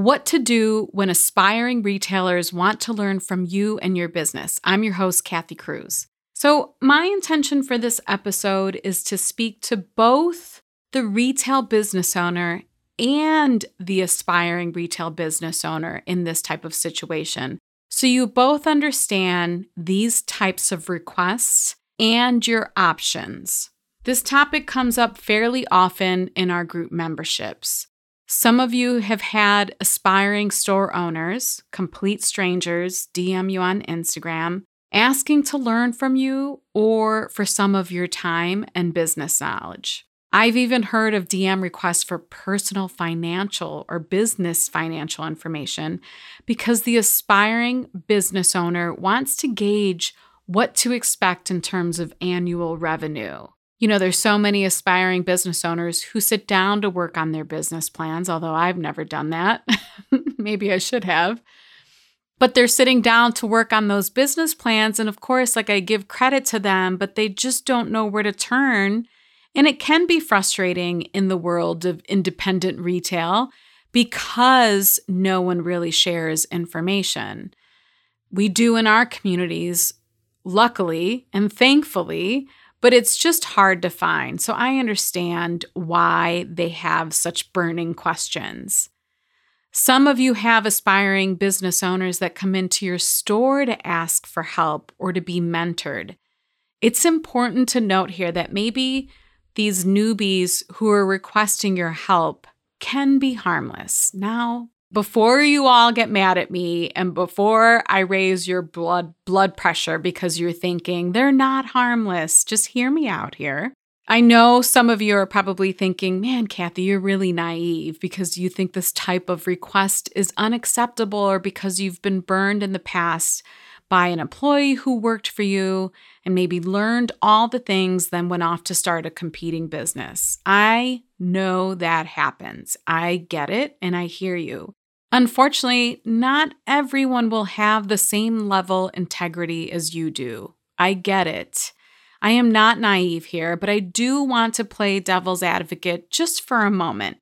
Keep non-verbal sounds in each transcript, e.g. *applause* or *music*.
What to do when aspiring retailers want to learn from you and your business. I'm your host, Kathy Cruz. So, my intention for this episode is to speak to both the retail business owner and the aspiring retail business owner in this type of situation. So, you both understand these types of requests and your options. This topic comes up fairly often in our group memberships. Some of you have had aspiring store owners, complete strangers, DM you on Instagram, asking to learn from you or for some of your time and business knowledge. I've even heard of DM requests for personal financial or business financial information because the aspiring business owner wants to gauge what to expect in terms of annual revenue. You know, there's so many aspiring business owners who sit down to work on their business plans, although I've never done that. *laughs* Maybe I should have. But they're sitting down to work on those business plans. And of course, like I give credit to them, but they just don't know where to turn. And it can be frustrating in the world of independent retail because no one really shares information. We do in our communities, luckily and thankfully, but it's just hard to find. So I understand why they have such burning questions. Some of you have aspiring business owners that come into your store to ask for help or to be mentored. It's important to note here that maybe these newbies who are requesting your help can be harmless. Now, before you all get mad at me and before I raise your blood blood pressure because you're thinking they're not harmless, just hear me out here. I know some of you are probably thinking, man, Kathy, you're really naive because you think this type of request is unacceptable or because you've been burned in the past by an employee who worked for you and maybe learned all the things, then went off to start a competing business. I know that happens. I get it and I hear you. Unfortunately, not everyone will have the same level integrity as you do. I get it. I am not naive here, but I do want to play devil's advocate just for a moment.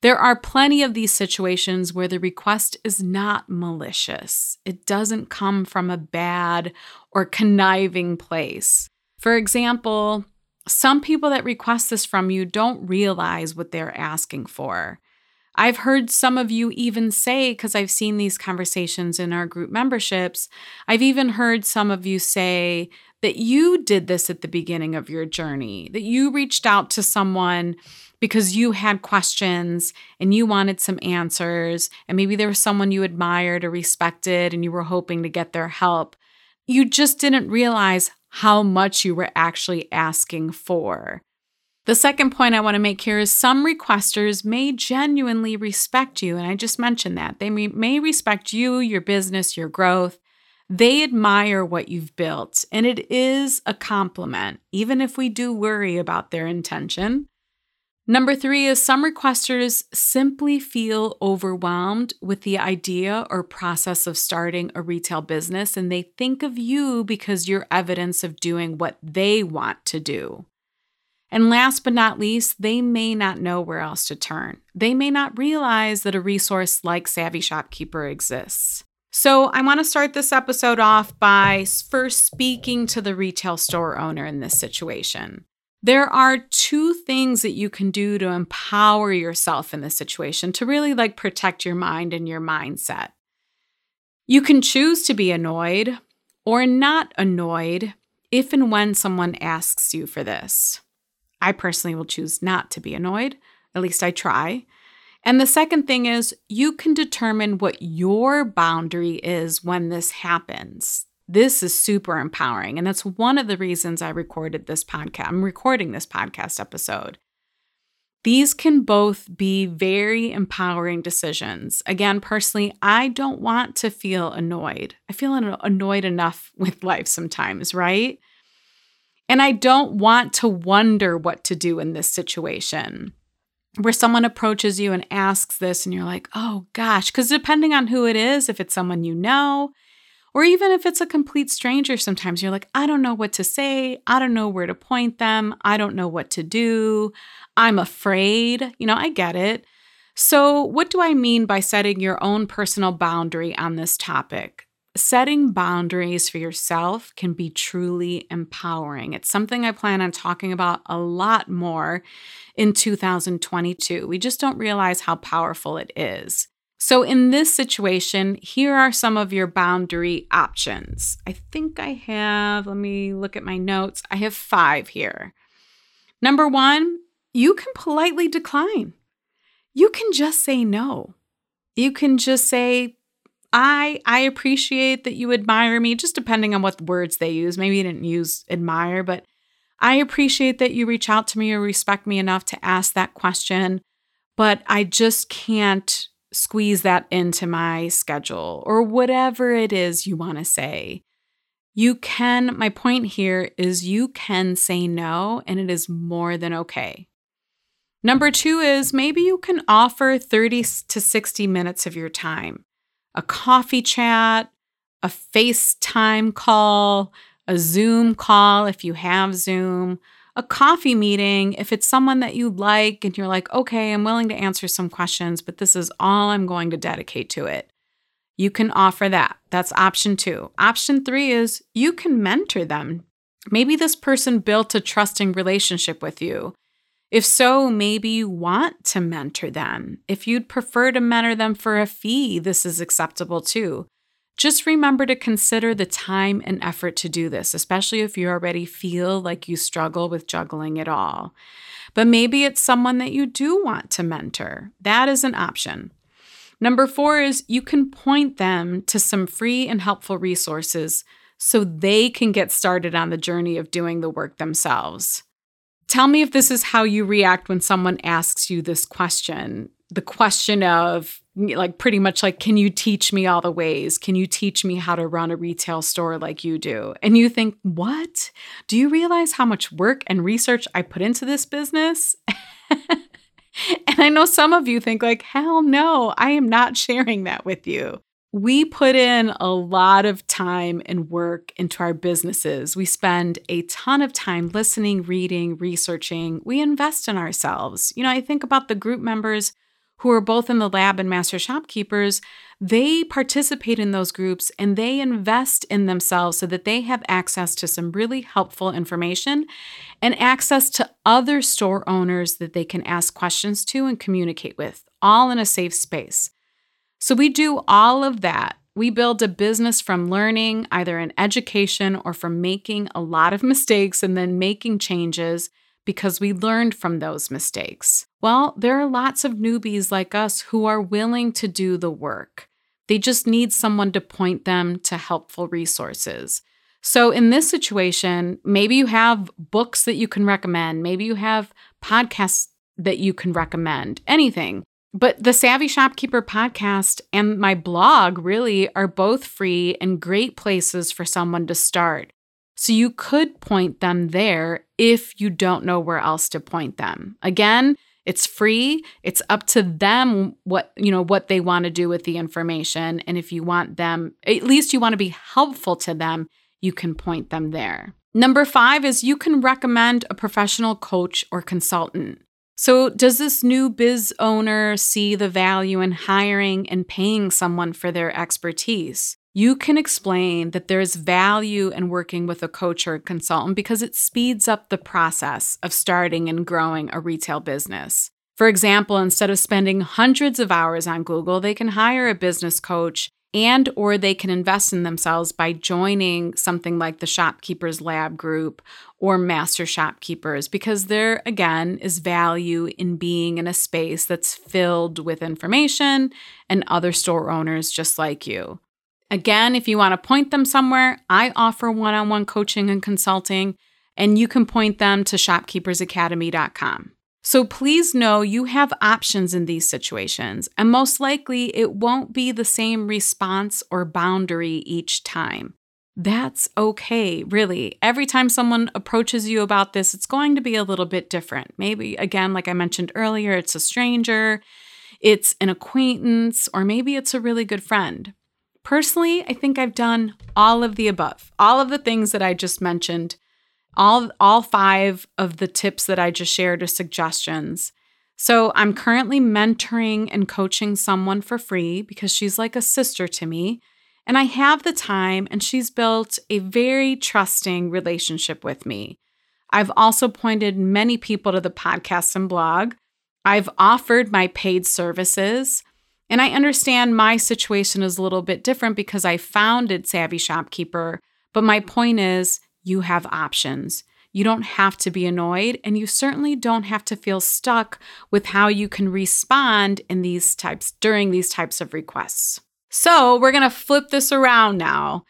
There are plenty of these situations where the request is not malicious. It doesn't come from a bad or conniving place. For example, some people that request this from you don't realize what they're asking for. I've heard some of you even say, because I've seen these conversations in our group memberships, I've even heard some of you say that you did this at the beginning of your journey, that you reached out to someone because you had questions and you wanted some answers, and maybe there was someone you admired or respected and you were hoping to get their help. You just didn't realize how much you were actually asking for. The second point I want to make here is some requesters may genuinely respect you. And I just mentioned that. They may, may respect you, your business, your growth. They admire what you've built, and it is a compliment, even if we do worry about their intention. Number three is some requesters simply feel overwhelmed with the idea or process of starting a retail business, and they think of you because you're evidence of doing what they want to do. And last but not least, they may not know where else to turn. They may not realize that a resource like Savvy Shopkeeper exists. So, I want to start this episode off by first speaking to the retail store owner in this situation. There are two things that you can do to empower yourself in this situation to really like protect your mind and your mindset. You can choose to be annoyed or not annoyed if and when someone asks you for this. I personally will choose not to be annoyed. At least I try. And the second thing is you can determine what your boundary is when this happens. This is super empowering. And that's one of the reasons I recorded this podcast. I'm recording this podcast episode. These can both be very empowering decisions. Again, personally, I don't want to feel annoyed. I feel annoyed enough with life sometimes, right? And I don't want to wonder what to do in this situation where someone approaches you and asks this, and you're like, oh gosh, because depending on who it is, if it's someone you know, or even if it's a complete stranger, sometimes you're like, I don't know what to say. I don't know where to point them. I don't know what to do. I'm afraid. You know, I get it. So, what do I mean by setting your own personal boundary on this topic? Setting boundaries for yourself can be truly empowering. It's something I plan on talking about a lot more in 2022. We just don't realize how powerful it is. So, in this situation, here are some of your boundary options. I think I have, let me look at my notes. I have five here. Number one, you can politely decline. You can just say no. You can just say, I I appreciate that you admire me, just depending on what words they use. Maybe you didn't use admire, but I appreciate that you reach out to me or respect me enough to ask that question, but I just can't squeeze that into my schedule or whatever it is you want to say. You can, my point here is you can say no, and it is more than okay. Number two is maybe you can offer 30 to 60 minutes of your time a coffee chat, a FaceTime call, a Zoom call if you have Zoom, a coffee meeting if it's someone that you like and you're like, okay, I'm willing to answer some questions, but this is all I'm going to dedicate to it. You can offer that. That's option two. Option three is you can mentor them. Maybe this person built a trusting relationship with you. If so, maybe you want to mentor them. If you'd prefer to mentor them for a fee, this is acceptable too. Just remember to consider the time and effort to do this, especially if you already feel like you struggle with juggling it all. But maybe it's someone that you do want to mentor. That is an option. Number four is you can point them to some free and helpful resources so they can get started on the journey of doing the work themselves. Tell me if this is how you react when someone asks you this question. The question of, like, pretty much like, can you teach me all the ways? Can you teach me how to run a retail store like you do? And you think, what? Do you realize how much work and research I put into this business? *laughs* and I know some of you think, like, hell no, I am not sharing that with you we put in a lot of time and work into our businesses. We spend a ton of time listening, reading, researching. We invest in ourselves. You know, I think about the group members who are both in the lab and master shopkeepers. They participate in those groups and they invest in themselves so that they have access to some really helpful information and access to other store owners that they can ask questions to and communicate with, all in a safe space. So we do all of that. We build a business from learning, either in education or from making a lot of *laughs* mistakes and then making changes because we learned from those mistakes. Well, there are lots of newbies like us who are willing to do the work. They just need someone to point them to helpful resources. So, in this situation, maybe you have books that you can recommend, maybe you have podcasts that you can recommend, anything. But the Savvy Shopkeeper podcast and my blog really are both free and great places for someone to start. So you could point them there if you don't know where else to point them. Again, it's free. It's up to them what, you know, what they want to do with the information and if you want them, at least you want to be helpful to them, you can point them there. Number 5 is you can recommend a professional coach or consultant. So, does this new biz owner see the value in hiring and paying someone for their expertise? You can explain that there's value in working with a coach or a consultant because it speeds up the process of starting and growing a retail business. For example, instead of spending hundreds of hours on Google, they can hire a business coach and or they can invest in themselves by joining something like the shopkeepers lab group or master shopkeepers because there again is value in being in a space that's filled with information and other store owners just like you. Again if you want to point them somewhere i offer one-on-one coaching and consulting and you can point them to shopkeepersacademy.com so please know you have options in these situations, and most likely it won't be the same response or boundary each time. That's okay, really. Every time someone approaches you about this, it's going to be a little bit different. Maybe, again, like I mentioned earlier, it's a stranger, it's an acquaintance, or maybe it's a really good friend. Personally, I think I've done all of the above, all of the things that I just mentioned all all 5 of the tips that I just shared are suggestions. So, I'm currently mentoring and coaching someone for free because she's like a sister to me, and I have the time and she's built a very trusting relationship with me. I've also pointed many people to the podcast and blog. I've offered my paid services. And I understand my situation is a little bit different because I founded Savvy Shopkeeper. But my point is, you have options. You don't have to be annoyed, and you certainly don't have to feel stuck with how you can respond in these types during these types of requests. So, we're going to flip this around now.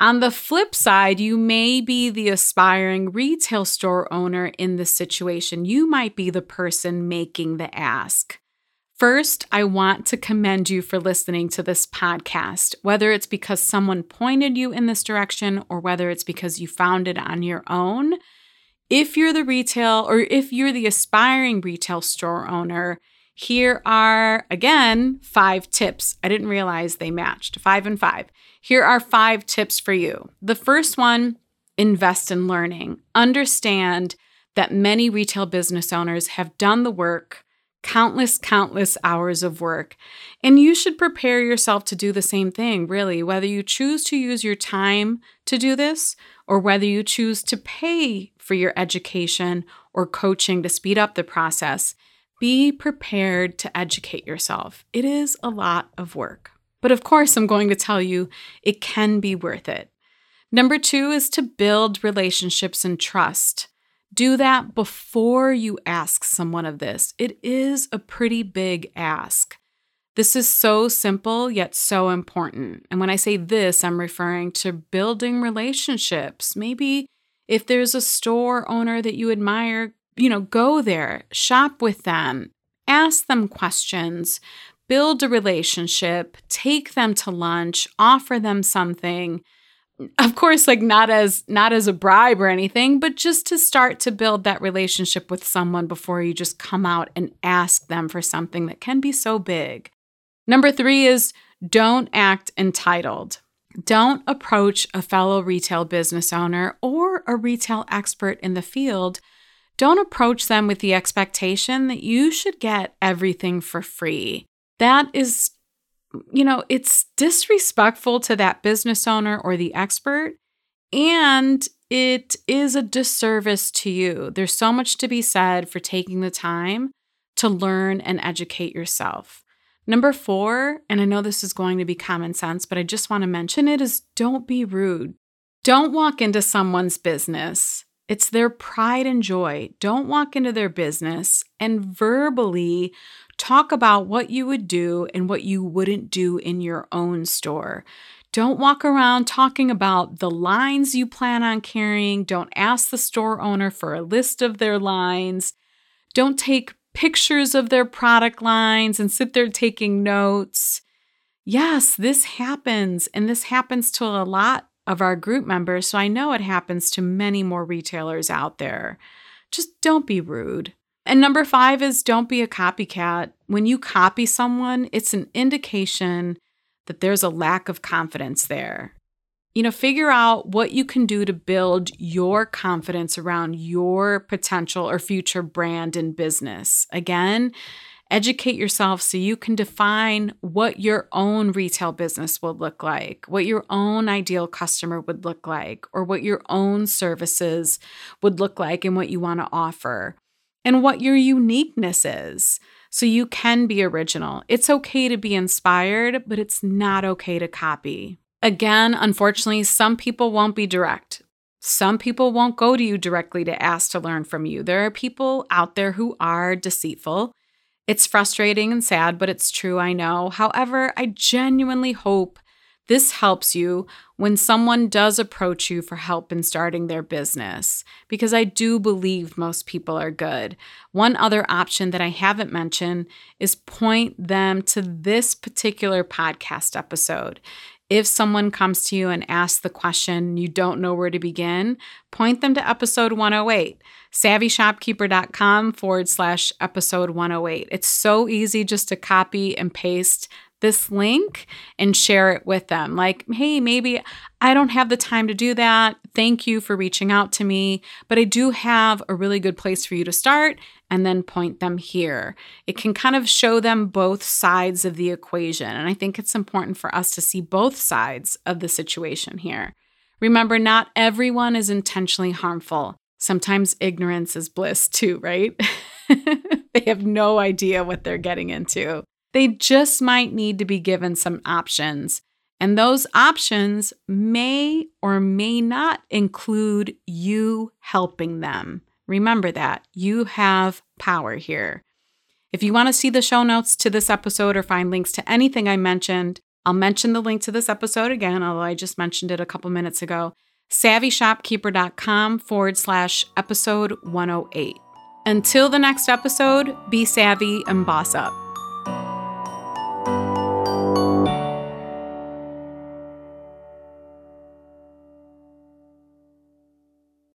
On the flip side, you may be the aspiring retail store owner in this situation. You might be the person making the ask. First, I want to commend you for listening to this podcast, whether it's because someone pointed you in this direction or whether it's because you found it on your own. If you're the retail or if you're the aspiring retail store owner, here are again five tips. I didn't realize they matched five and five. Here are five tips for you. The first one invest in learning. Understand that many retail business owners have done the work countless, countless hours of work. And you should prepare yourself to do the same thing, really, whether you choose to use your time to do this or whether you choose to pay for your education or coaching to speed up the process. Be prepared to educate yourself. It is a lot of work. But of course, I'm going to tell you it can be worth it. Number two is to build relationships and trust. Do that before you ask someone of this. It is a pretty big ask. This is so simple, yet so important. And when I say this, I'm referring to building relationships. Maybe if there's a store owner that you admire, you know, go there, shop with them, ask them questions, build a relationship, take them to lunch, offer them something of course like not as not as a bribe or anything but just to start to build that relationship with someone before you just come out and ask them for something that can be so big. Number 3 is don't act entitled. Don't approach a fellow retail business owner or a retail expert in the field. Don't approach them with the expectation that you should get everything for free. That is you know, it's disrespectful to that business owner or the expert, and it is a disservice to you. There's so much to be said for taking the time to learn and educate yourself. Number four, and I know this is going to be common sense, but I just want to mention it is don't be rude. Don't walk into someone's business. It's their pride and joy. Don't walk into their business and verbally Talk about what you would do and what you wouldn't do in your own store. Don't walk around talking about the lines you plan on carrying. Don't ask the store owner for a list of their lines. Don't take pictures of their product lines and sit there taking notes. Yes, this happens, and this happens to a lot of our group members. So I know it happens to many more retailers out there. Just don't be rude. And number five is don't be a copycat. When you copy someone, it's an indication that there's a lack of confidence there. You know, figure out what you can do to build your confidence around your potential or future brand and business. Again, educate yourself so you can define what your own retail business would look like, what your own ideal customer would look like, or what your own services would look like and what you want to offer and what your uniqueness is. So you can be original. It's okay to be inspired, but it's not okay to copy. Again, unfortunately, some people won't be direct. Some people won't go to you directly to ask to learn from you. There are people out there who are deceitful. It's frustrating and sad, but it's true, I know. However, I genuinely hope this helps you when someone does approach you for help in starting their business, because I do believe most people are good. One other option that I haven't mentioned is point them to this particular podcast episode. If someone comes to you and asks the question, you don't know where to begin, point them to episode 108, savvyshopkeeper.com forward slash episode 108. It's so easy just to copy and paste this link and share it with them. Like, hey, maybe I don't have the time to do that. Thank you for reaching out to me, but I do have a really good place for you to start and then point them here. It can kind of show them both sides of the equation. And I think it's important for us to see both sides of the situation here. Remember, not everyone is intentionally harmful. Sometimes ignorance is bliss too, right? *laughs* they have no idea what they're getting into. They just might need to be given some options. And those options may or may not include you helping them. Remember that you have power here. If you want to see the show notes to this episode or find links to anything I mentioned, I'll mention the link to this episode again, although I just mentioned it a couple minutes ago savvyshopkeeper.com forward slash episode 108. Until the next episode, be savvy and boss up.